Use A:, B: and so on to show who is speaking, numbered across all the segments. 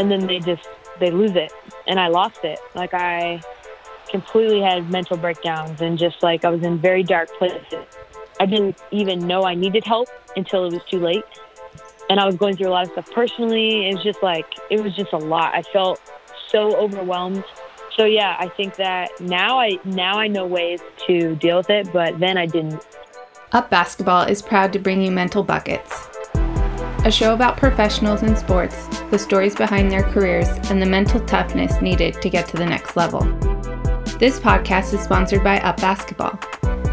A: and then they just they lose it, and I lost it. Like I completely had mental breakdowns and just like I was in very dark places. I didn't even know I needed help until it was too late. And I was going through a lot of stuff personally. It was just like, it was just a lot. I felt so overwhelmed. So yeah, I think that now I now I know ways to deal with it, but then I didn't.
B: Up Basketball is proud to bring you Mental Buckets, a show about professionals in sports, the stories behind their careers, and the mental toughness needed to get to the next level. This podcast is sponsored by Up Basketball.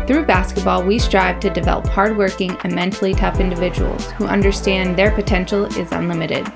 B: Through basketball, we strive to develop hardworking and mentally tough individuals who understand their potential is unlimited.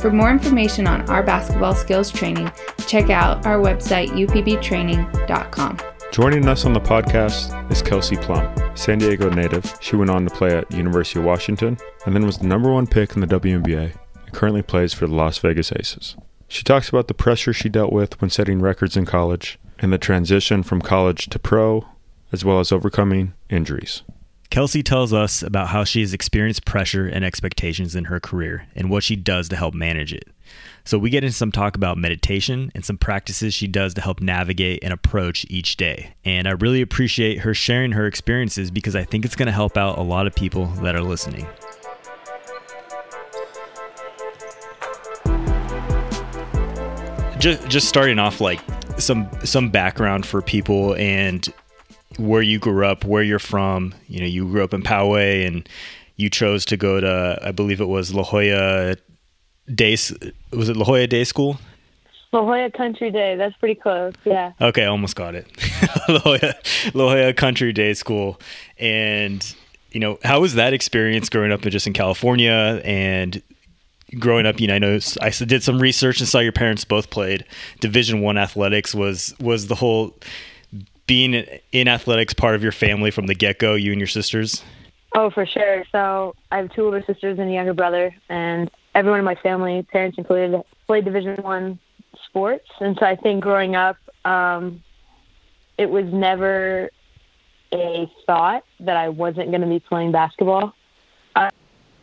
B: For more information on our basketball skills training, check out our website, upbtraining.com.
C: Joining us on the podcast is Kelsey Plum, San Diego native. She went on to play at University of Washington and then was the number one pick in the WNBA and currently plays for the Las Vegas Aces. She talks about the pressure she dealt with when setting records in college and the transition from college to pro, as well as overcoming injuries.
D: Kelsey tells us about how she has experienced pressure and expectations in her career and what she does to help manage it. So, we get into some talk about meditation and some practices she does to help navigate and approach each day. And I really appreciate her sharing her experiences because I think it's going to help out a lot of people that are listening. Just, just starting off, like some some background for people and where you grew up, where you're from. You know, you grew up in Poway and you chose to go to, I believe it was La Jolla Day. Was it La Jolla Day School?
A: La Jolla Country Day. That's pretty close. Yeah.
D: Okay, almost got it. La, Jolla, La Jolla Country Day School, and you know, how was that experience growing up just in California and growing up, you know, I know I did some research and saw your parents both played Division One athletics. Was was the whole being in athletics part of your family from the get go? You and your sisters.
A: Oh, for sure. So I have two older sisters and a younger brother, and everyone in my family, parents included, played Division One sports. And so I think growing up, um, it was never a thought that I wasn't going to be playing basketball. Uh,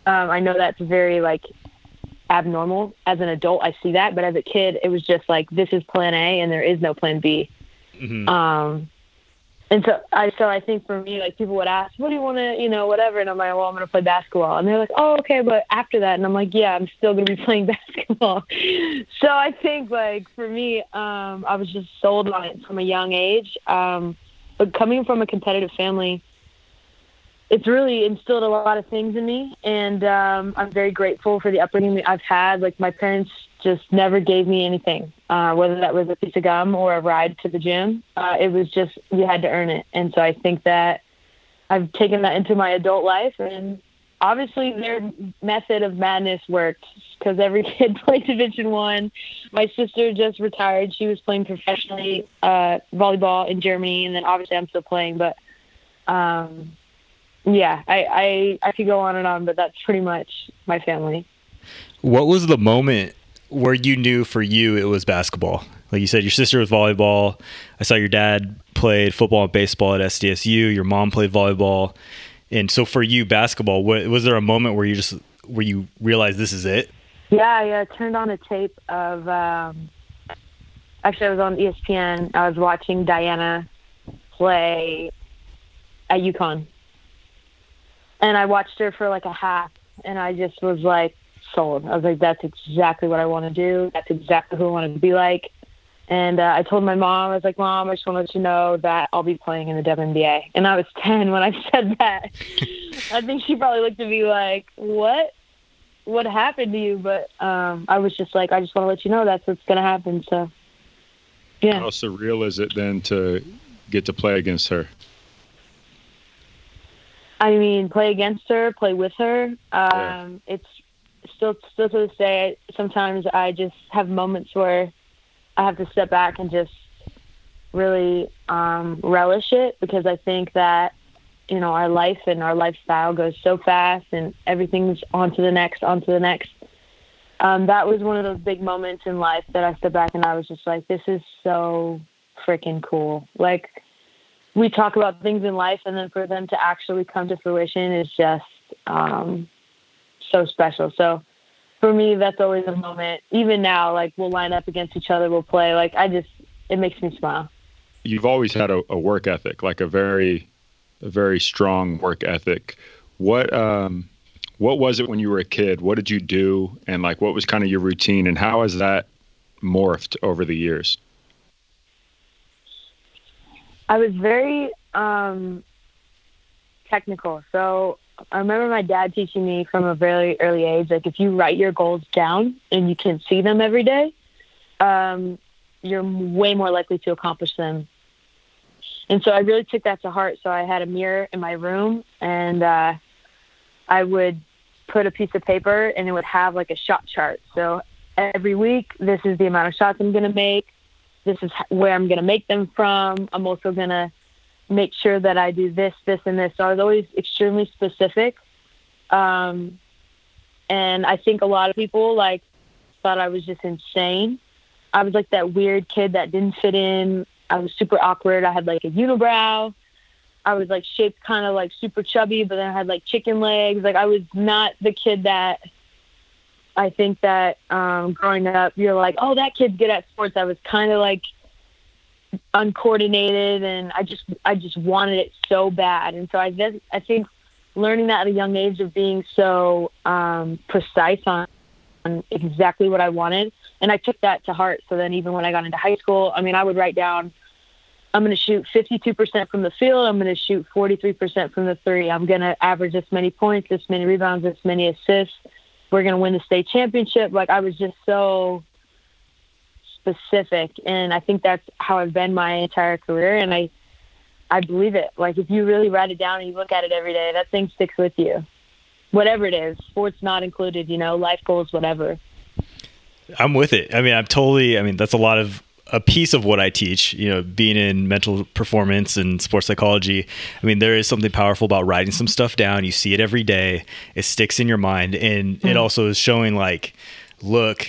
A: um, I know that's very like abnormal. As an adult, I see that, but as a kid, it was just like this is Plan A, and there is no Plan B. Mm-hmm. Um, and so I so I think for me, like people would ask, "What do you want to, you know, whatever?" And I'm like, "Well, I'm to play basketball." And they're like, "Oh, okay, but after that?" And I'm like, "Yeah, I'm still to be playing basketball." so I think like for me, um, I was just sold on it from a young age. Um, but coming from a competitive family, it's really instilled a lot of things in me, and um, I'm very grateful for the upbringing I've had. Like my parents just never gave me anything, uh, whether that was a piece of gum or a ride to the gym. Uh, it was just you had to earn it, and so I think that I've taken that into my adult life, and obviously their method of madness worked because every kid played Division One. My sister just retired; she was playing professionally uh, volleyball in Germany, and then obviously I'm still playing, but. Um, yeah, I, I I could go on and on, but that's pretty much my family.
D: What was the moment where you knew for you it was basketball? Like you said, your sister was volleyball. I saw your dad played football and baseball at SDSU. Your mom played volleyball, and so for you, basketball. What, was there a moment where you just where you realized this is it?
A: Yeah, yeah. I turned on a tape of. Um, actually, I was on ESPN. I was watching Diana play at UConn and I watched her for like a half, and I just was like sold. I was like, that's exactly what I want to do. That's exactly who I want to be like. And uh, I told my mom, I was like, Mom, I just want to let you know that I'll be playing in the WNBA. And I was 10 when I said that. I think she probably looked at me like, What? What happened to you? But um, I was just like, I just want to let you know that's what's going to happen. So, yeah.
C: How surreal is it then to get to play against her?
A: I mean, play against her, play with her. Um, yeah. It's still still to this day. Sometimes I just have moments where I have to step back and just really um, relish it because I think that you know our life and our lifestyle goes so fast and everything's on to the next, on to the next. Um, that was one of those big moments in life that I stepped back and I was just like, this is so freaking cool. Like we talk about things in life and then for them to actually come to fruition is just um, so special. So for me, that's always a moment. Even now, like we'll line up against each other, we'll play. Like I just, it makes me smile.
C: You've always had a, a work ethic, like a very, a very strong work ethic. What, um, what was it when you were a kid? What did you do, and like what was kind of your routine, and how has that morphed over the years?
A: I was very um, technical. So I remember my dad teaching me from a very early age, like if you write your goals down and you can see them every day, um, you're way more likely to accomplish them. And so I really took that to heart. So I had a mirror in my room and uh, I would put a piece of paper and it would have like a shot chart. So every week, this is the amount of shots I'm going to make. This is where I'm going to make them from. I'm also going to make sure that I do this, this, and this. So I was always extremely specific. Um, and I think a lot of people like thought I was just insane. I was like that weird kid that didn't fit in. I was super awkward. I had like a unibrow. I was like shaped kind of like super chubby, but then I had like chicken legs. Like I was not the kid that I think that um, growing up, you're like, oh, that kid's good at sports. I was kind of like uncoordinated, and I just I just wanted it so bad. And so I I think learning that at a young age of being so um, precise on, on exactly what I wanted, and I took that to heart. So then even when I got into high school, I mean, I would write down. I'm going to shoot 52% from the field. I'm going to shoot 43% from the three. I'm going to average this many points, this many rebounds, this many assists we're going to win the state championship. Like I was just so specific, and I think that's how I've been my entire career, and I I believe it. Like if you really write it down and you look at it every day, that thing sticks with you, whatever it is, sports not included. You know, life goals, whatever.
D: I'm with it. I mean, I'm totally. I mean, that's a lot of a piece of what I teach, you know, being in mental performance and sports psychology, I mean, there is something powerful about writing some stuff down. You see it every day, it sticks in your mind. And mm-hmm. it also is showing, like, look,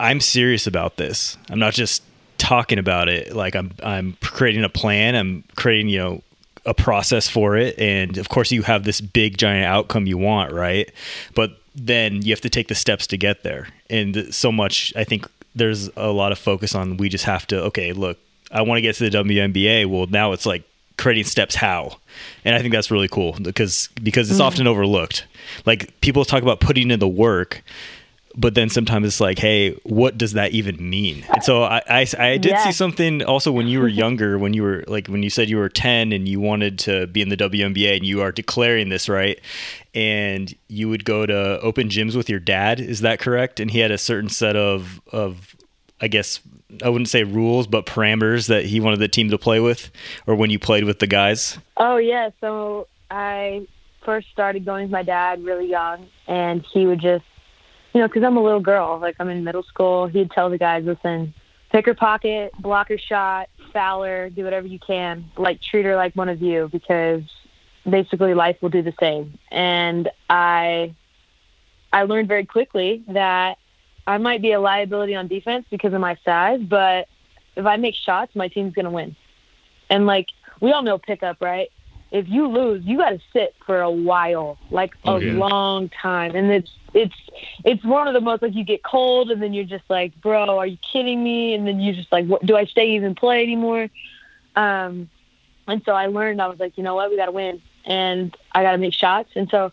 D: I'm serious about this. I'm not just talking about it. Like, I'm, I'm creating a plan, I'm creating, you know, a process for it. And of course, you have this big, giant outcome you want, right? But then you have to take the steps to get there. And so much, I think, there's a lot of focus on we just have to okay look i want to get to the WNBA well now it's like creating steps how and i think that's really cool because because it's mm. often overlooked like people talk about putting in the work but then sometimes it's like hey what does that even mean and so i i, I did yeah. see something also when you were younger when you were like when you said you were 10 and you wanted to be in the WNBA and you are declaring this right and you would go to open gyms with your dad. Is that correct? And he had a certain set of of I guess I wouldn't say rules, but parameters that he wanted the team to play with, or when you played with the guys.
A: Oh yeah, so I first started going with my dad really young, and he would just, you know, because I'm a little girl, like I'm in middle school, he'd tell the guys, listen, pick her pocket, block her shot, foul her, do whatever you can, like treat her like one of you, because basically life will do the same. And I I learned very quickly that I might be a liability on defense because of my size, but if I make shots, my team's gonna win. And like we all know pickup, right? If you lose, you got to sit for a while, like a oh, yeah. long time, and it's it's it's one of the most like you get cold, and then you're just like, bro, are you kidding me? And then you're just like, what, do I stay even play anymore? Um, and so I learned I was like, you know what, we got to win and I got to make shots. And so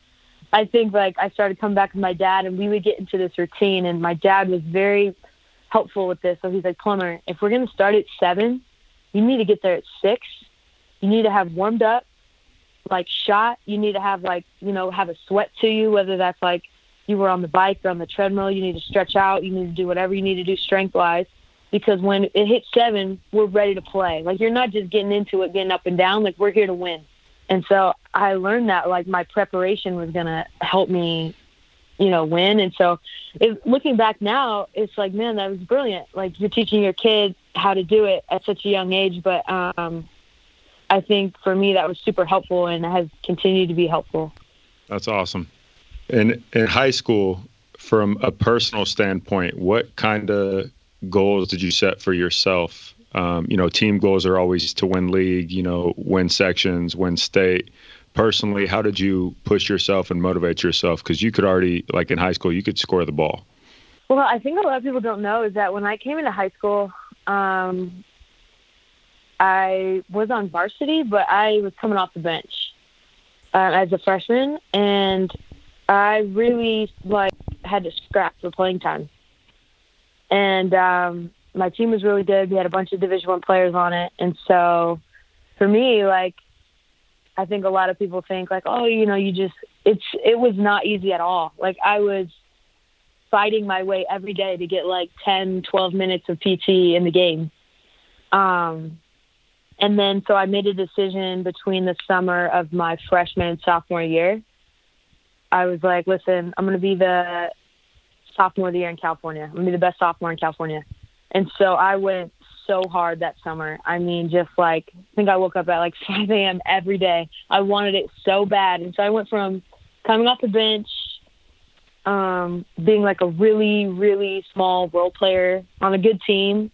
A: I think like I started coming back with my dad and we would get into this routine and my dad was very helpful with this. So he's like, Plumber, if we're going to start at seven, you need to get there at six. You need to have warmed up, like shot. You need to have like, you know, have a sweat to you, whether that's like you were on the bike or on the treadmill. You need to stretch out. You need to do whatever you need to do strength wise. Because when it hits seven, we're ready to play. Like you're not just getting into it, getting up and down. Like we're here to win. And so I learned that like my preparation was to help me, you know, win. And so if, looking back now, it's like, man, that was brilliant. Like you're teaching your kids how to do it at such a young age. But um, I think for me, that was super helpful and has continued to be helpful.
C: That's awesome. In, in high school, from a personal standpoint, what kind of goals did you set for yourself um, you know, team goals are always to win league, you know, win sections, win state. personally, how did you push yourself and motivate yourself? Because you could already, like in high school, you could score the ball.
A: Well, I think a lot of people don't know is that when I came into high school, um, I was on varsity, but I was coming off the bench uh, as a freshman, and I really like had to scrap for playing time. And um, my team was really good. We had a bunch of Division One players on it, and so for me, like I think a lot of people think like, oh, you know, you just it's it was not easy at all. Like I was fighting my way every day to get like 10, 12 minutes of PT in the game. Um, and then so I made a decision between the summer of my freshman and sophomore year. I was like, listen, I'm going to be the sophomore of the year in California. I'm going to be the best sophomore in California. And so I went so hard that summer. I mean, just like, I think I woke up at like 5 a.m. every day. I wanted it so bad. And so I went from coming off the bench, um, being like a really, really small role player on a good team,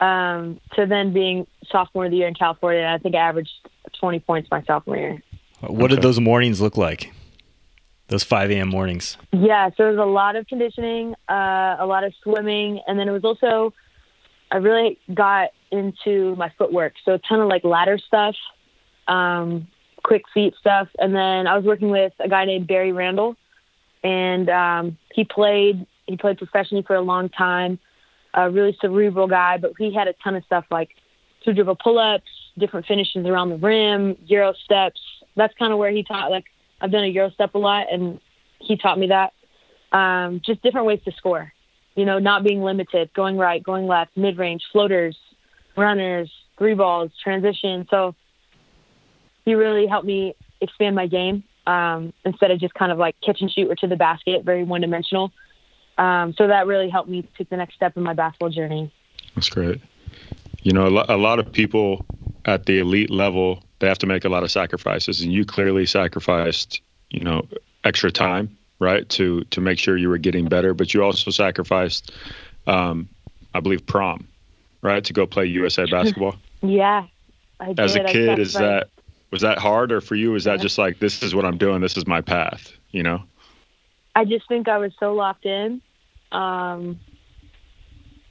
A: um, to then being sophomore of the year in California. I think I averaged 20 points my sophomore year.
D: What okay. did those mornings look like? Those 5 a.m. mornings?
A: Yeah, so it was a lot of conditioning, uh, a lot of swimming, and then it was also, I really got into my footwork. So a ton of like ladder stuff, um, quick feet stuff. And then I was working with a guy named Barry Randall, and um, he played he played professionally for a long time a really cerebral guy, but he had a ton of stuff like two dribble pull ups, different finishes around the rim, Euro steps. That's kind of where he taught. Like I've done a Euro step a lot, and he taught me that. Um, just different ways to score. You know, not being limited, going right, going left, mid range, floaters, runners, three balls, transition. So he really helped me expand my game um, instead of just kind of like catch and shoot or to the basket, very one dimensional. Um, so that really helped me take the next step in my basketball journey.
C: That's great. You know, a lot of people at the elite level, they have to make a lot of sacrifices, and you clearly sacrificed, you know, extra time, right, to to make sure you were getting better. But you also sacrificed, um, I believe, prom, right, to go play USA basketball.
A: yeah.
C: As a kid, is that was that hard, or for you, was that just like this is what I'm doing, this is my path, you know?
A: I just think I was so locked in um,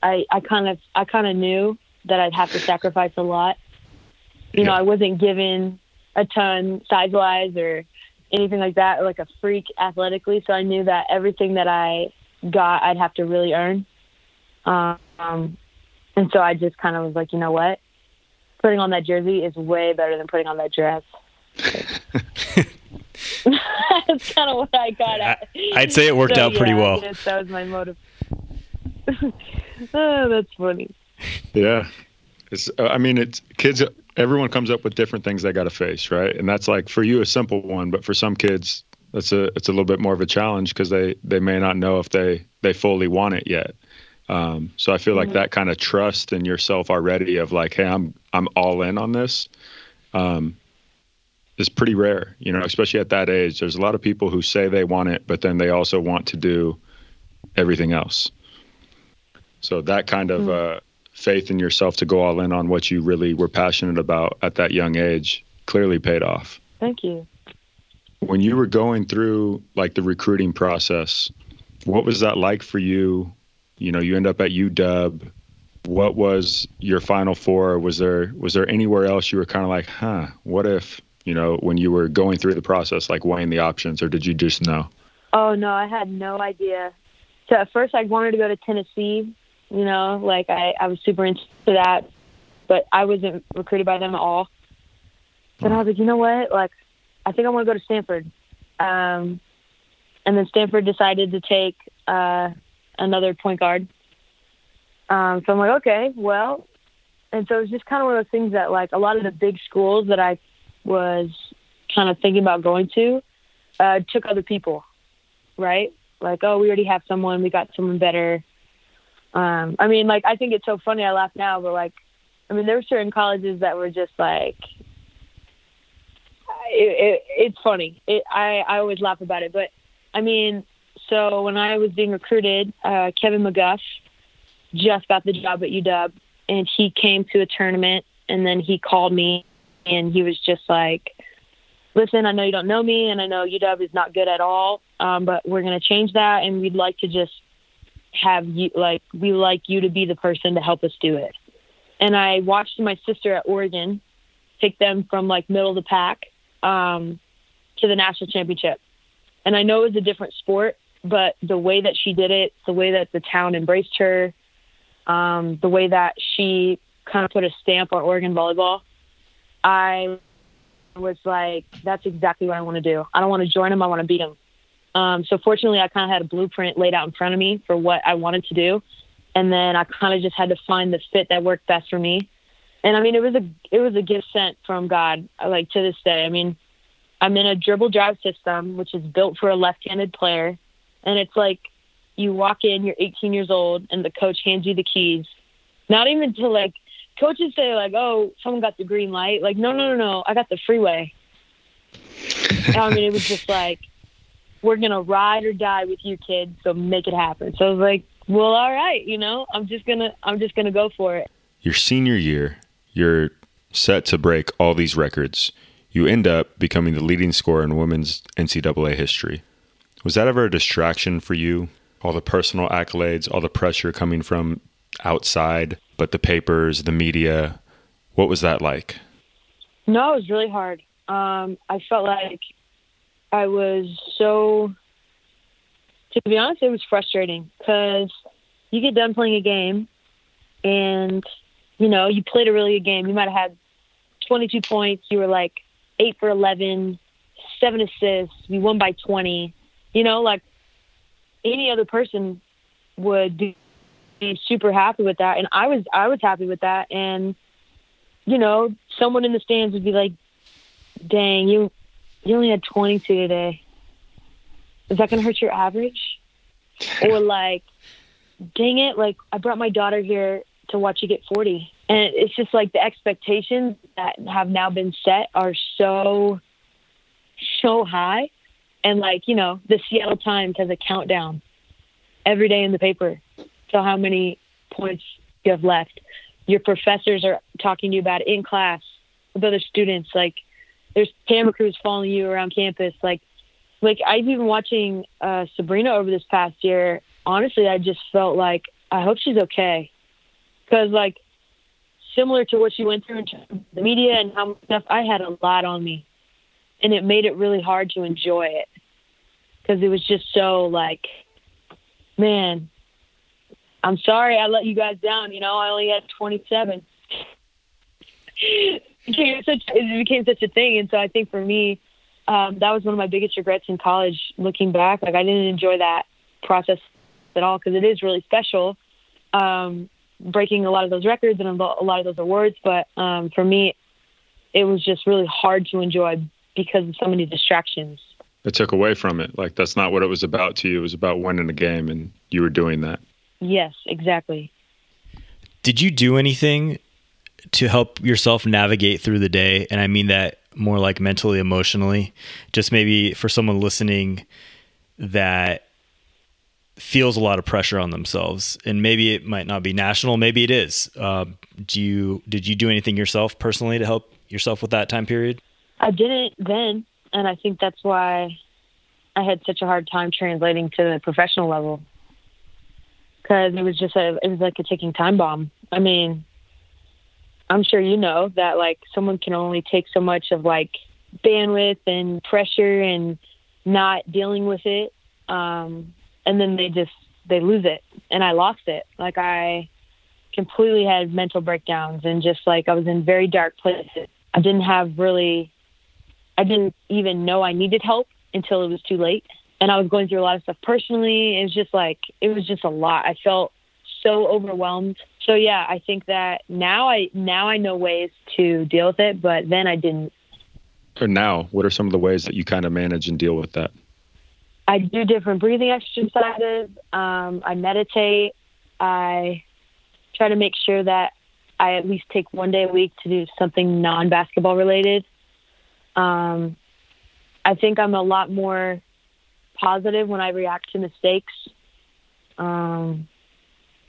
A: I I kind of I kind of knew that I'd have to sacrifice a lot. You yeah. know, I wasn't given a ton size wise or anything like that, or like a freak athletically. So I knew that everything that I got, I'd have to really earn. Um, and so I just kind of was like, you know what? Putting on that jersey is way better than putting on that dress. That's kind of what I got at.
D: I'd say it worked so, out pretty
A: yeah,
D: well.
A: Yes, that was my motive. oh, that's funny.
C: Yeah, it's. Uh, I mean, it's kids. Everyone comes up with different things they got to face, right? And that's like for you a simple one, but for some kids, that's a it's a little bit more of a challenge because they they may not know if they they fully want it yet. Um, so I feel like mm-hmm. that kind of trust in yourself already of like, hey, I'm I'm all in on this. Um, is pretty rare, you know, especially at that age. There's a lot of people who say they want it, but then they also want to do everything else. So that kind of mm. uh, faith in yourself to go all in on what you really were passionate about at that young age clearly paid off.
A: Thank you.
C: When you were going through like the recruiting process, what was that like for you? You know, you end up at UW. What was your final four? Was there was there anywhere else you were kind of like, huh? What if you know, when you were going through the process, like weighing the options, or did you just know?
A: Oh no, I had no idea. So at first, I wanted to go to Tennessee. You know, like I, I was super into that, but I wasn't recruited by them at all. But I was like, you know what? Like, I think I want to go to Stanford. Um, and then Stanford decided to take uh, another point guard. Um, so I'm like, okay, well, and so it was just kind of one of those things that like a lot of the big schools that I was kind of thinking about going to uh, took other people, right? Like, oh, we already have someone, we got someone better. Um, I mean, like, I think it's so funny. I laugh now, but like, I mean, there were certain colleges that were just like, it, it, it's funny. It, I I always laugh about it, but I mean, so when I was being recruited, uh, Kevin McGuff just got the job at UW, and he came to a tournament, and then he called me and he was just like, listen, I know you don't know me, and I know UW is not good at all, um, but we're going to change that, and we'd like to just have you, like, we like you to be the person to help us do it. And I watched my sister at Oregon take them from like middle of the pack um, to the national championship. And I know it was a different sport, but the way that she did it, the way that the town embraced her, um, the way that she kind of put a stamp on Oregon volleyball, I was like, that's exactly what I want to do. I don't want to join them. I want to beat them. Um, so fortunately, I kind of had a blueprint laid out in front of me for what I wanted to do, and then I kind of just had to find the fit that worked best for me. And I mean, it was a it was a gift sent from God. Like to this day, I mean, I'm in a dribble drive system, which is built for a left-handed player, and it's like you walk in, you're 18 years old, and the coach hands you the keys. Not even to like coaches say like, "Oh, someone got the green light." Like, no, no, no, no, I got the freeway. I mean, it was just like, "We're gonna ride or die with you, kids. So make it happen." So I was like, "Well, all right, you know, I'm just gonna, I'm just gonna go for it."
C: Your senior year, you're set to break all these records. You end up becoming the leading scorer in women's NCAA history. Was that ever a distraction for you? All the personal accolades, all the pressure coming from outside, but the papers, the media. What was that like?
A: No, it was really hard. Um, I felt like I was so, to be honest, it was frustrating because you get done playing a game and, you know, you played a really good game. You might have had 22 points. You were like eight for 11, seven assists. You won by 20. You know, like any other person would be super happy with that. And I was I was happy with that. And you know someone in the stands would be like dang you you only had 22 today. Is that going to hurt your average? Or like dang it like I brought my daughter here to watch you get 40 and it's just like the expectations that have now been set are so so high. And like you know the Seattle Times has a countdown every day in the paper to how many points you have left. Your professors are talking to you about it in class with other students. Like there's camera crews following you around campus. Like, like I've been watching uh, Sabrina over this past year. Honestly, I just felt like I hope she's okay, because like similar to what she went through in the media and how much stuff, I had a lot on me, and it made it really hard to enjoy it because it was just so like, man, I'm sorry I let you guys down. You know, I only had 27. it, became such, it became such a thing. And so I think for me, um, that was one of my biggest regrets in college looking back. Like, I didn't enjoy that process at all because it is really special. Um, breaking a lot of those records and a lot of those awards. But um, for me, it was just really hard to enjoy because of so many distractions.
C: It took away from it. Like that's not what it was about to you. It was about winning the game, and you were doing that.
A: Yes, exactly.
D: Did you do anything to help yourself navigate through the day? And I mean that more like mentally, emotionally. Just maybe for someone listening that feels a lot of pressure on themselves, and maybe it might not be national, maybe it is. Uh, do you did you do anything yourself personally to help yourself with that time period?
A: I didn't then, and I think that's why I had such a hard time translating to the professional level because it was just a it was like a ticking time bomb. I mean, I'm sure you know that like someone can only take so much of like bandwidth and pressure and not dealing with it, um, and then they just they lose it, and I lost it. Like I completely had mental breakdowns and just like I was in very dark places. I didn't have really, I didn't even know I needed help until it was too late and I was going through a lot of stuff personally. It was just like it was just a lot. I felt so overwhelmed. So yeah, I think that now I now I know ways to deal with it, but then I didn't.
C: Or now, what are some of the ways that you kind of manage and deal with that?
A: I do different breathing exercises. Um, I meditate. I try to make sure that I at least take one day a week to do something non-basketball related. Um, I think I'm a lot more positive when I react to mistakes. Um,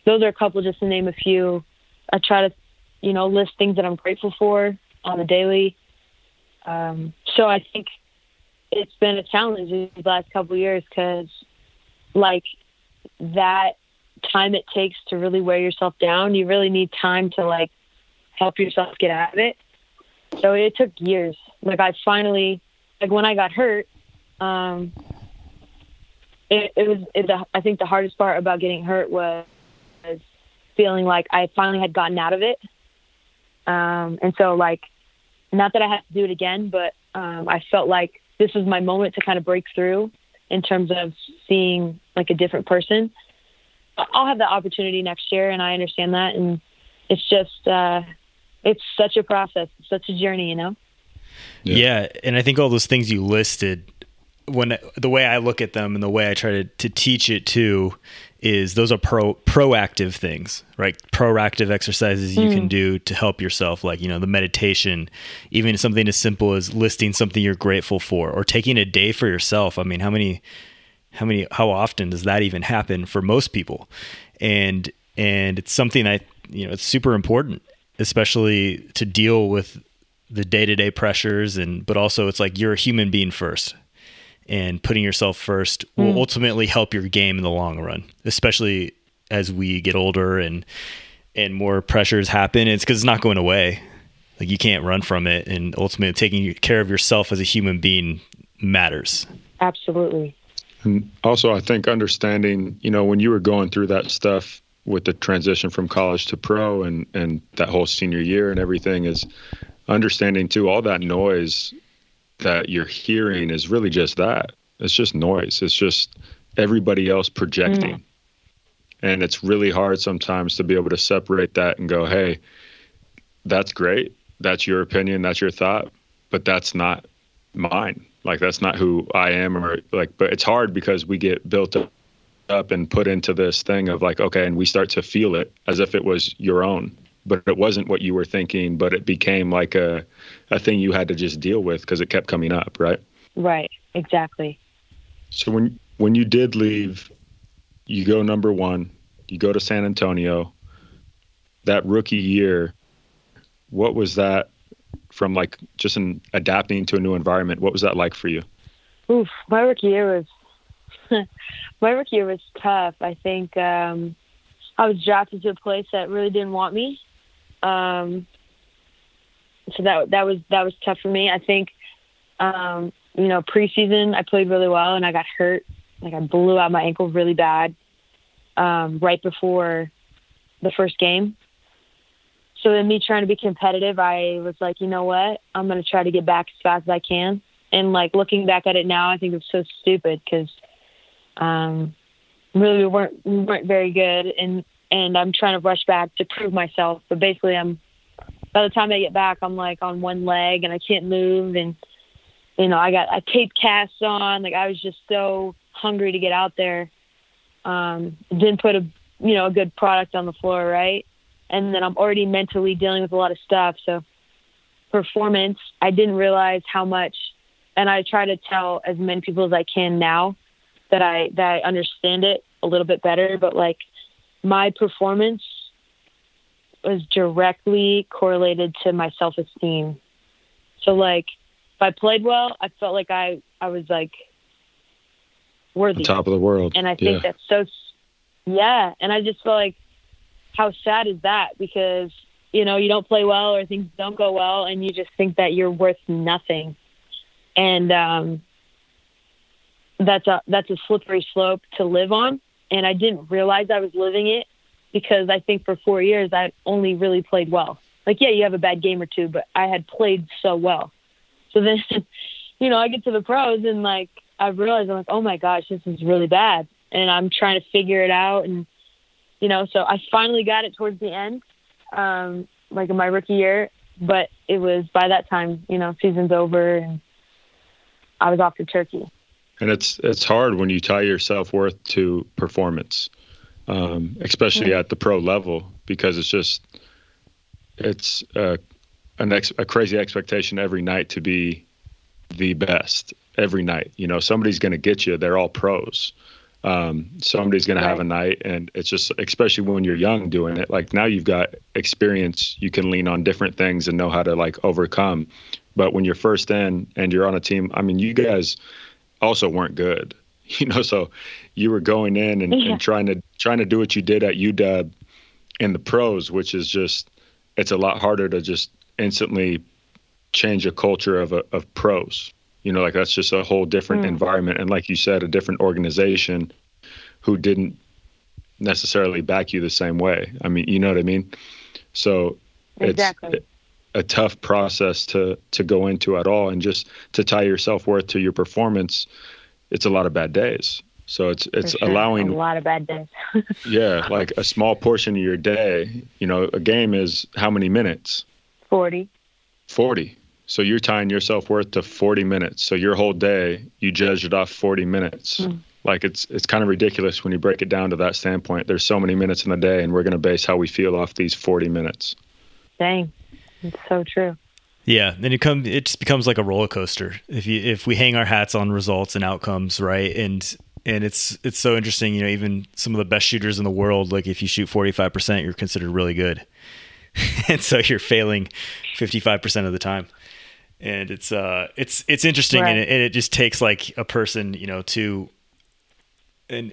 A: those are a couple, just to name a few. I try to, you know, list things that I'm grateful for on the daily. Um, so I think it's been a challenge these last couple years because, like, that time it takes to really wear yourself down, you really need time to like help yourself get out of it. So it took years. Like I finally, like when I got hurt, um, it, it was. It, I think the hardest part about getting hurt was, was feeling like I finally had gotten out of it. Um, and so like, not that I had to do it again, but um, I felt like this was my moment to kind of break through in terms of seeing like a different person. I'll have the opportunity next year, and I understand that. And it's just, uh, it's such a process, such a journey, you know.
D: Yeah. yeah, and I think all those things you listed, when the way I look at them and the way I try to, to teach it too, is those are pro proactive things, right? Proactive exercises you mm. can do to help yourself, like you know the meditation, even something as simple as listing something you're grateful for, or taking a day for yourself. I mean, how many how many how often does that even happen for most people and and it's something i you know it's super important especially to deal with the day-to-day pressures and but also it's like you're a human being first and putting yourself first will mm. ultimately help your game in the long run especially as we get older and and more pressures happen. It's because it's not going away. Like you can't run from it and ultimately taking care of yourself as a human being matters.
A: Absolutely.
C: And also, I think understanding, you know, when you were going through that stuff with the transition from college to pro and and that whole senior year and everything is understanding too all that noise that you're hearing is really just that. It's just noise. It's just everybody else projecting. Mm. And it's really hard sometimes to be able to separate that and go, "Hey, that's great. That's your opinion, that's your thought, but that's not mine." Like that's not who I am or like but it's hard because we get built up up and put into this thing of like okay and we start to feel it as if it was your own but it wasn't what you were thinking but it became like a a thing you had to just deal with because it kept coming up right
A: right exactly
C: so when when you did leave you go number 1 you go to San Antonio that rookie year what was that from like just in adapting to a new environment. What was that like for you?
A: Oof, my rookie year was my rookie year was tough. I think um, I was drafted to a place that really didn't want me. Um, so that that was that was tough for me. I think um, you know preseason I played really well and I got hurt. Like I blew out my ankle really bad um, right before the first game so in me trying to be competitive, I was like, you know what? I'm going to try to get back as fast as I can. And like looking back at it now, I think it's so stupid because um, really we weren't we weren't very good, and and I'm trying to rush back to prove myself. But basically, I'm by the time I get back, I'm like on one leg and I can't move, and you know I got a taped cast on. Like I was just so hungry to get out there. Um, didn't put a you know a good product on the floor, right? and then I'm already mentally dealing with a lot of stuff. So performance, I didn't realize how much, and I try to tell as many people as I can now that I that I understand it a little bit better. But like my performance was directly correlated to my self esteem. So like if I played well, I felt like I I was like worthy,
C: On top of the world,
A: and I think yeah. that's so. Yeah, and I just felt like how sad is that? Because you know you don't play well or things don't go well, and you just think that you're worth nothing, and um, that's a that's a slippery slope to live on. And I didn't realize I was living it because I think for four years I only really played well. Like yeah, you have a bad game or two, but I had played so well. So then, you know, I get to the pros and like I realize I'm like, oh my gosh, this is really bad, and I'm trying to figure it out and you know, so I finally got it towards the end, um, like in my rookie year. But it was by that time, you know, season's over and I was off to Turkey.
C: And it's it's hard when you tie your self worth to performance, um, especially at the pro level, because it's just it's a, an ex, a crazy expectation every night to be the best every night. You know, somebody's going to get you. They're all pros. Um, somebody's going to have a night and it's just especially when you're young doing it like now you've got experience. You can lean on different things and know how to like overcome. But when you're first in and you're on a team, I mean, you guys also weren't good, you know. So you were going in and, yeah. and trying to trying to do what you did at UW in the pros, which is just it's a lot harder to just instantly change a culture of a, of pros. You know, like that's just a whole different mm. environment, and like you said, a different organization who didn't necessarily back you the same way. I mean, you know what I mean? So exactly. it's a tough process to to go into at all and just to tie your self-worth to your performance it's a lot of bad days. So it's it's sure. allowing
A: a lot of bad days.
C: Yeah like a small portion of your day you know a game is how many minutes?
A: 40
C: 40 so you're tying your self-worth to 40 minutes. So your whole day you judge it off 40 minutes. Mm. like it's it's kind of ridiculous when you break it down to that standpoint. There's so many minutes in the day and we're going to base how we feel off these 40 minutes.
A: Dang. It's so true.
D: Yeah, then it come it just becomes like a roller coaster if you if we hang our hats on results and outcomes, right? And and it's it's so interesting, you know, even some of the best shooters in the world, like if you shoot 45%, you're considered really good. and so you're failing 55% of the time. And it's uh it's it's interesting right. and, it, and it just takes like a person, you know, to and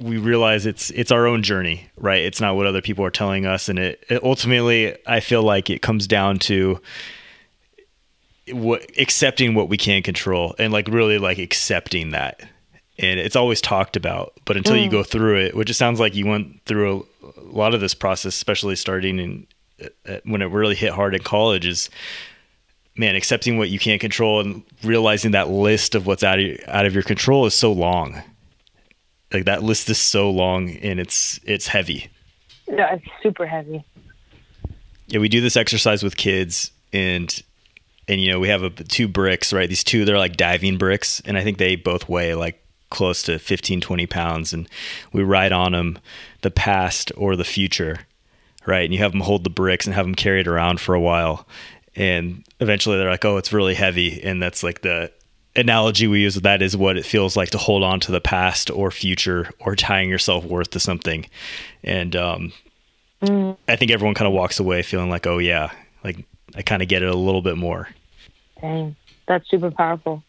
D: we realize it's it's our own journey, right? It's not what other people are telling us, and it, it ultimately, I feel like it comes down to what accepting what we can control, and like really like accepting that. And it's always talked about, but until mm. you go through it, which it sounds like you went through a, a lot of this process, especially starting in uh, when it really hit hard in college, is man, accepting what you can't control and realizing that list of what's out of, out of your control is so long like that list is so long and it's it's heavy.
A: Yeah, it's super heavy.
D: Yeah, we do this exercise with kids and and you know we have a, two bricks right these two they're like diving bricks and i think they both weigh like close to 15 20 pounds and we write on them the past or the future right and you have them hold the bricks and have them carry it around for a while and eventually they're like oh it's really heavy and that's like the analogy we use that is what it feels like to hold on to the past or future or tying your self worth to something. And um, mm. I think everyone kind of walks away feeling like, oh, yeah, like I kind of get it a little bit more.
A: Dang, that's super powerful.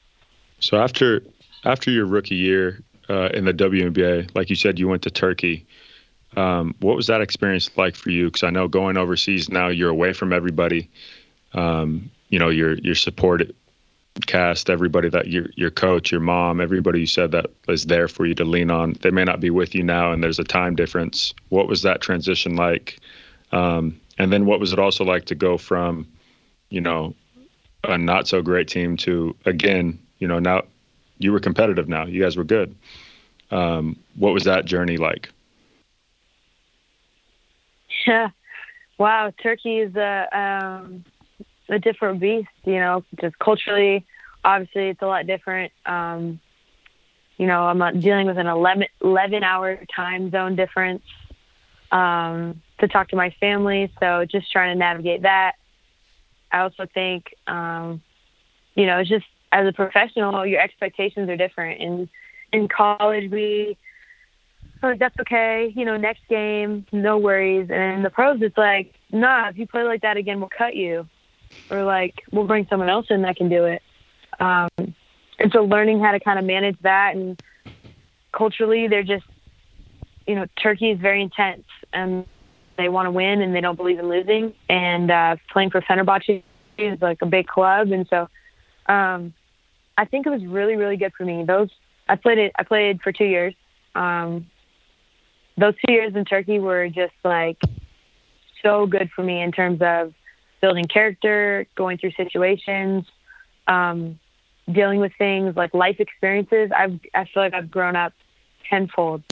C: So after after your rookie year uh, in the WNBA, like you said, you went to Turkey. Um, what was that experience like for you? Because I know going overseas now, you're away from everybody. Um, you know, you're you're cast, everybody that your your coach, your mom, everybody you said that is there for you to lean on. They may not be with you now, and there's a time difference. What was that transition like? Um, and then what was it also like to go from, you know, a not so great team to again, you know, now you were competitive. Now you guys were good. Um, what was that journey like?
A: Yeah, wow, Turkey is a um, a different beast, you know, just culturally, obviously it's a lot different. Um, you know, I'm not dealing with an 11, 11 hour time zone difference um, to talk to my family. So just trying to navigate that. I also think, um, you know, it's just as a professional, your expectations are different. And in college, we, oh, that's okay. You know, next game, no worries. And in the pros, it's like, nah, if you play like that again, we'll cut you or like we'll bring someone else in that can do it. Um, and so learning how to kind of manage that and culturally they're just, you know, Turkey is very intense and they want to win and they don't believe in losing. And uh, playing for Fenerbahce is like a big club, and so um, I think it was really really good for me. Those I played it. I played for two years. Um, those two years in Turkey were just like so good for me in terms of building character, going through situations, um, dealing with things like life experiences. I've I feel like I've grown up tenfold,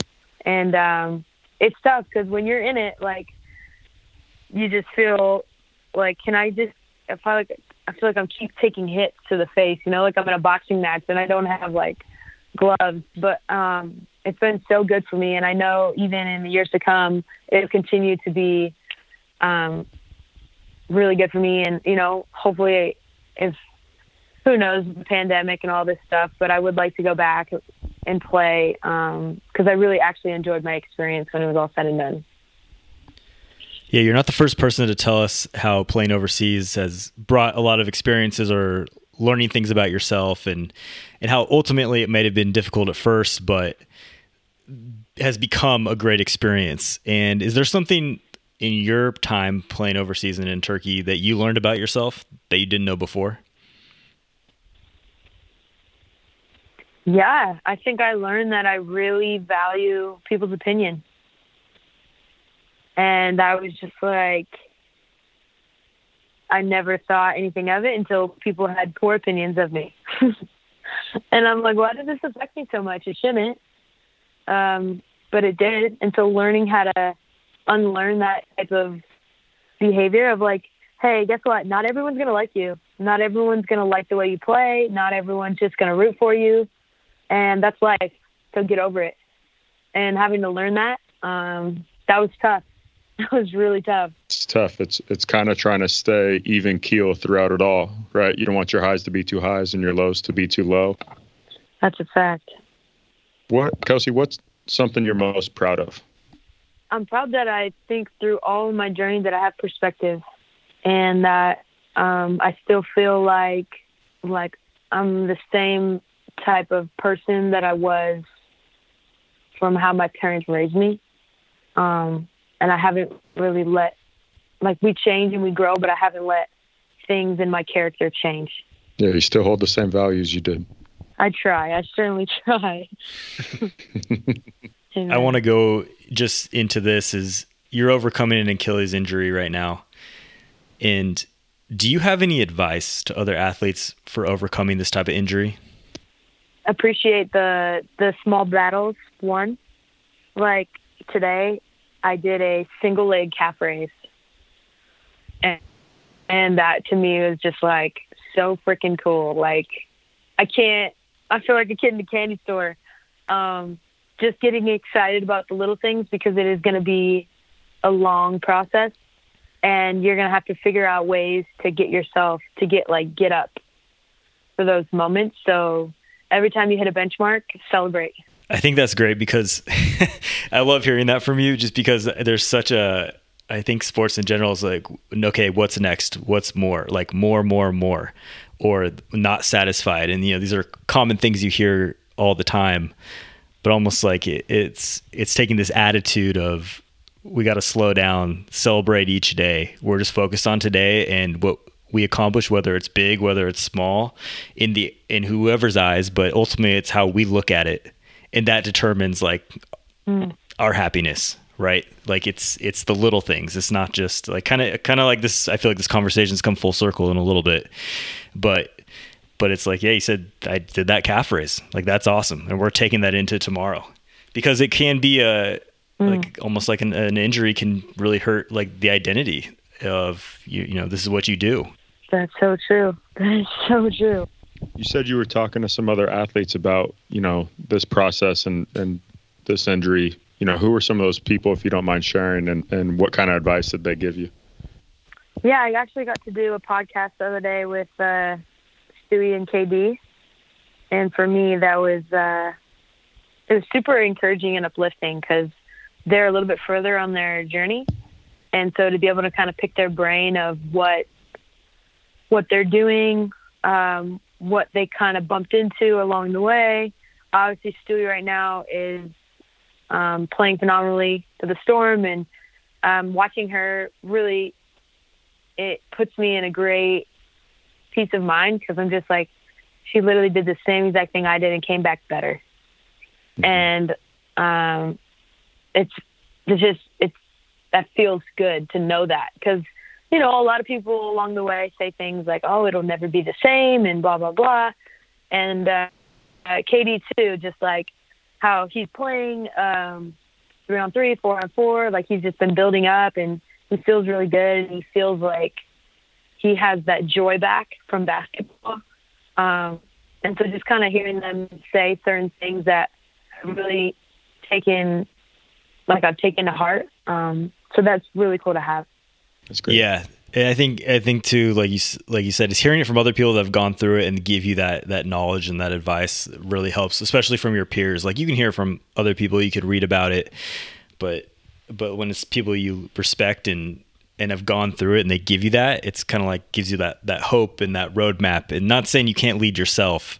A: and um, it's tough because when you're in it, like you just feel like, can I just? I feel like I feel like I'm keep taking hits to the face. You know, like I'm in a boxing match and I don't have like gloves, but um, it's been so good for me, and I know even in the years to come, it'll continue to be um, really good for me. And, you know, hopefully if, who knows, the pandemic and all this stuff, but I would like to go back and play because um, I really actually enjoyed my experience when it was all said and done.
D: Yeah, you're not the first person to tell us how playing overseas has brought a lot of experiences or learning things about yourself and and how ultimately it might have been difficult at first, but has become a great experience. And is there something in your time playing overseas and in Turkey that you learned about yourself that you didn't know before?
A: Yeah, I think I learned that I really value people's opinion. And I was just like, I never thought anything of it until people had poor opinions of me. and I'm like, why does this affect me so much? It shouldn't. Um, but it did. And so learning how to unlearn that type of behavior of like, hey, guess what? Not everyone's going to like you. Not everyone's going to like the way you play. Not everyone's just going to root for you. And that's life. So get over it. And having to learn that, um, that was tough. That was really tough.
C: It's tough. It's it's kind of trying to stay even keel throughout it all, right? You don't want your highs to be too highs and your lows to be too low.
A: That's a fact.
C: What, Kelsey? What's something you're most proud of?
A: I'm proud that I think through all of my journey that I have perspective, and that um, I still feel like like I'm the same type of person that I was from how my parents raised me. Um, and I haven't really let like we change and we grow, but I haven't let things in my character change.
C: Yeah, you still hold the same values you did.
A: I try. I certainly try.
D: I want to go just into this is you're overcoming an Achilles injury right now. And do you have any advice to other athletes for overcoming this type of injury?
A: Appreciate the the small battles. One, like today, I did a single leg calf raise, and and that to me was just like so freaking cool. Like I can't. I feel like a kid in a candy store. Um, just getting excited about the little things because it is going to be a long process and you're going to have to figure out ways to get yourself to get like get up for those moments so every time you hit a benchmark celebrate
D: i think that's great because i love hearing that from you just because there's such a i think sports in general is like okay what's next what's more like more more more or not satisfied and you know these are common things you hear all the time but almost like it, it's it's taking this attitude of we got to slow down, celebrate each day. We're just focused on today and what we accomplish, whether it's big, whether it's small, in the in whoever's eyes. But ultimately, it's how we look at it, and that determines like mm. our happiness, right? Like it's it's the little things. It's not just like kind of kind of like this. I feel like this conversation's come full circle in a little bit, but but it's like, yeah, you said I did that calf raise. Like that's awesome, and we're taking that into tomorrow because it can be a mm. like almost like an, an, injury can really hurt like the identity of you. You know, this is what you do.
A: That's so true. That is so true.
C: You said you were talking to some other athletes about you know this process and and this injury. You know, who were some of those people, if you don't mind sharing, and and what kind of advice did they give you?
A: Yeah, I actually got to do a podcast the other day with. Uh, Stewie and KD. And for me, that was uh, it was super encouraging and uplifting because they're a little bit further on their journey, and so to be able to kind of pick their brain of what what they're doing, um, what they kind of bumped into along the way. Obviously, Stewie right now is um, playing phenomenally for the Storm, and um, watching her really it puts me in a great peace of mind because I'm just like, she literally did the same exact thing I did and came back better. Mm-hmm. And um, it's it's just it's that feels good to know that because you know a lot of people along the way say things like, oh, it'll never be the same and blah blah blah, and uh, uh, KD too, just like how he's playing um, three on three, four on four, like he's just been building up and he feels really good and he feels like he has that joy back from basketball. Um, and so just kind of hearing them say certain things that have really taken, like I've taken to heart. Um, so that's really cool to have.
D: That's great. Yeah. I think I think too, like you like you said, is hearing it from other people that have gone through it and give you that that knowledge and that advice really helps, especially from your peers. Like you can hear from other people, you could read about it, but but when it's people you respect and and have gone through it and they give you that, it's kind of like gives you that that hope and that roadmap. And not saying you can't lead yourself,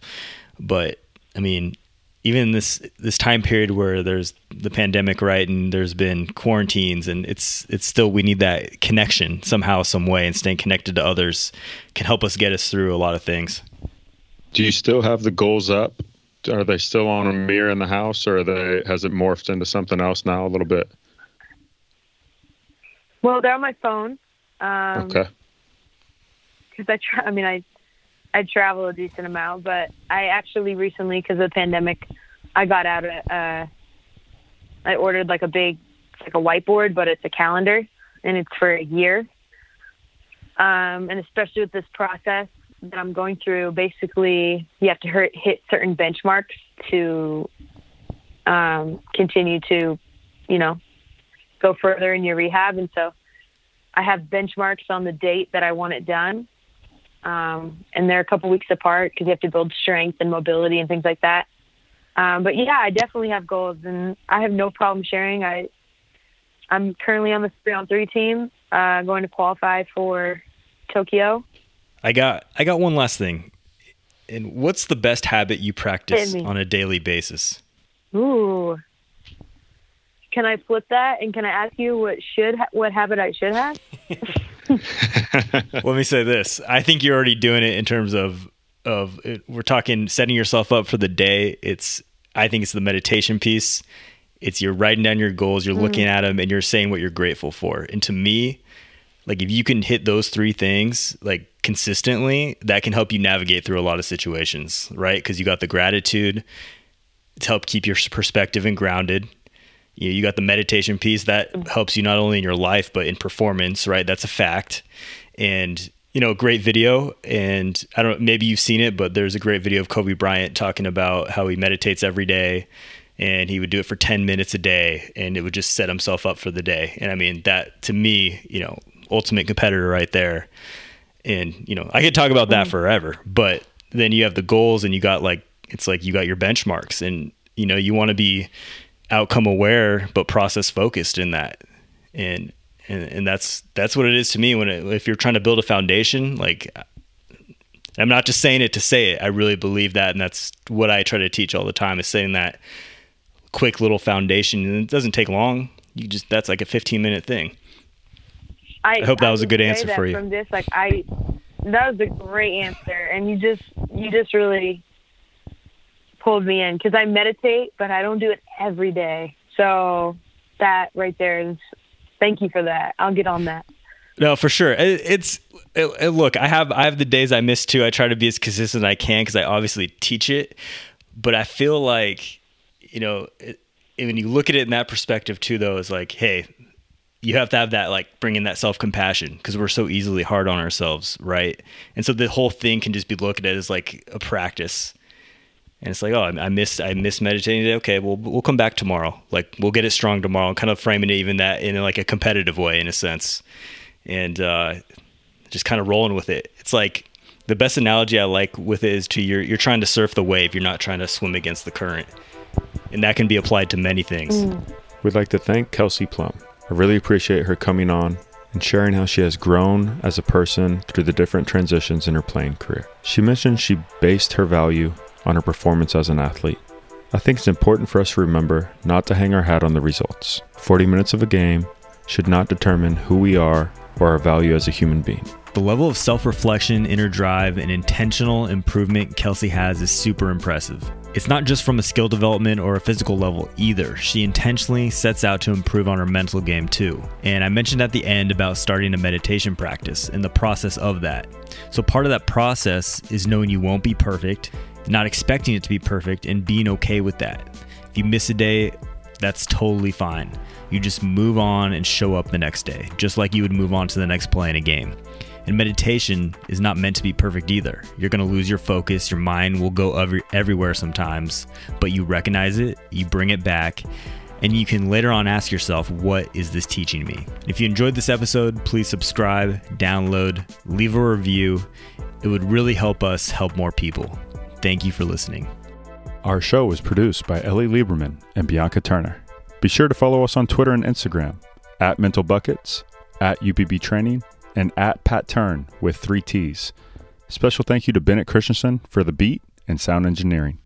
D: but I mean, even this this time period where there's the pandemic, right, and there's been quarantines, and it's it's still we need that connection somehow, some way, and staying connected to others can help us get us through a lot of things.
C: Do you still have the goals up? Are they still on a mirror in the house, or they has it morphed into something else now a little bit?
A: Well, they're on my phone. Um,
C: okay.
A: Because I try. I mean, I I travel a decent amount, but I actually recently, because of the pandemic, I got out a. Uh, I ordered like a big, like a whiteboard, but it's a calendar, and it's for a year. Um, and especially with this process that I'm going through, basically you have to hit, hit certain benchmarks to um, continue to, you know, go further in your rehab. And so I have benchmarks on the date that I want it done. Um, and they're a couple weeks apart because you have to build strength and mobility and things like that. Um, but yeah, I definitely have goals, and I have no problem sharing. I I'm currently on the three on three team, uh, going to qualify for Tokyo.
D: I got I got one last thing. And what's the best habit you practice on a daily basis?
A: Ooh, can I flip that and can I ask you what should ha- what habit I should have?
D: Let me say this. I think you're already doing it in terms of of it, we're talking setting yourself up for the day. It's I think it's the meditation piece. It's you're writing down your goals, you're mm. looking at them and you're saying what you're grateful for. And to me, like if you can hit those three things like consistently, that can help you navigate through a lot of situations, right? Cuz you got the gratitude to help keep your perspective and grounded you, know, you got the meditation piece that helps you not only in your life but in performance right? That's a fact. And you know great video and i don't know, maybe you've seen it but there's a great video of kobe bryant talking about how he meditates every day and he would do it for 10 minutes a day and it would just set himself up for the day. And i mean that to me you know ultimate competitor right there. And you know i could talk about that forever but then you have the goals and you got like it's like you got your benchmarks and you know you want to be outcome aware but process focused in that. And and, and that's that's what it is to me when it, if you're trying to build a foundation like i'm not just saying it to say it. I really believe that and that's what i try to teach all the time is saying that quick little foundation and it doesn't take long. You just that's like a 15 minute thing. I, I hope that I was a good answer for you.
A: from this like i that was a great answer and you just you just really pulled me in because I meditate, but I don't do it every day. So that right there is thank you for that. I'll get on that.
D: No, for sure. It, it's it, it, look. I have I have the days I miss too. I try to be as consistent as I can because I obviously teach it, but I feel like you know when you look at it in that perspective too, though, is like, hey, you have to have that like bringing that self compassion because we're so easily hard on ourselves, right? And so the whole thing can just be looked at as like a practice and it's like, oh, I miss I miss meditating today. Okay, well, we'll come back tomorrow. Like we'll get it strong tomorrow, and kind of framing it even that in like a competitive way in a sense, and uh, just kind of rolling with it. It's like the best analogy I like with it is to you're you're trying to surf the wave. You're not trying to swim against the current, and that can be applied to many things. Mm.
C: We'd like to thank Kelsey Plum. I really appreciate her coming on and sharing how she has grown as a person through the different transitions in her playing career. She mentioned she based her value on her performance as an athlete. I think it's important for us to remember not to hang our hat on the results. 40 minutes of a game should not determine who we are or our value as a human being.
D: The level of self reflection, inner drive, and intentional improvement Kelsey has is super impressive. It's not just from a skill development or a physical level either. She intentionally sets out to improve on her mental game too. And I mentioned at the end about starting a meditation practice and the process of that. So, part of that process is knowing you won't be perfect not expecting it to be perfect and being okay with that. If you miss a day, that's totally fine. You just move on and show up the next day, just like you would move on to the next play in a game. And meditation is not meant to be perfect either. You're going to lose your focus, your mind will go every, everywhere sometimes, but you recognize it, you bring it back, and you can later on ask yourself, what is this teaching me? If you enjoyed this episode, please subscribe, download, leave a review. It would really help us help more people. Thank you for listening.
C: Our show was produced by Ellie Lieberman and Bianca Turner. Be sure to follow us on Twitter and Instagram at Mental Buckets, at UPB Training, and at Pat Turn with three T's. Special thank you to Bennett Christensen for the beat and sound engineering.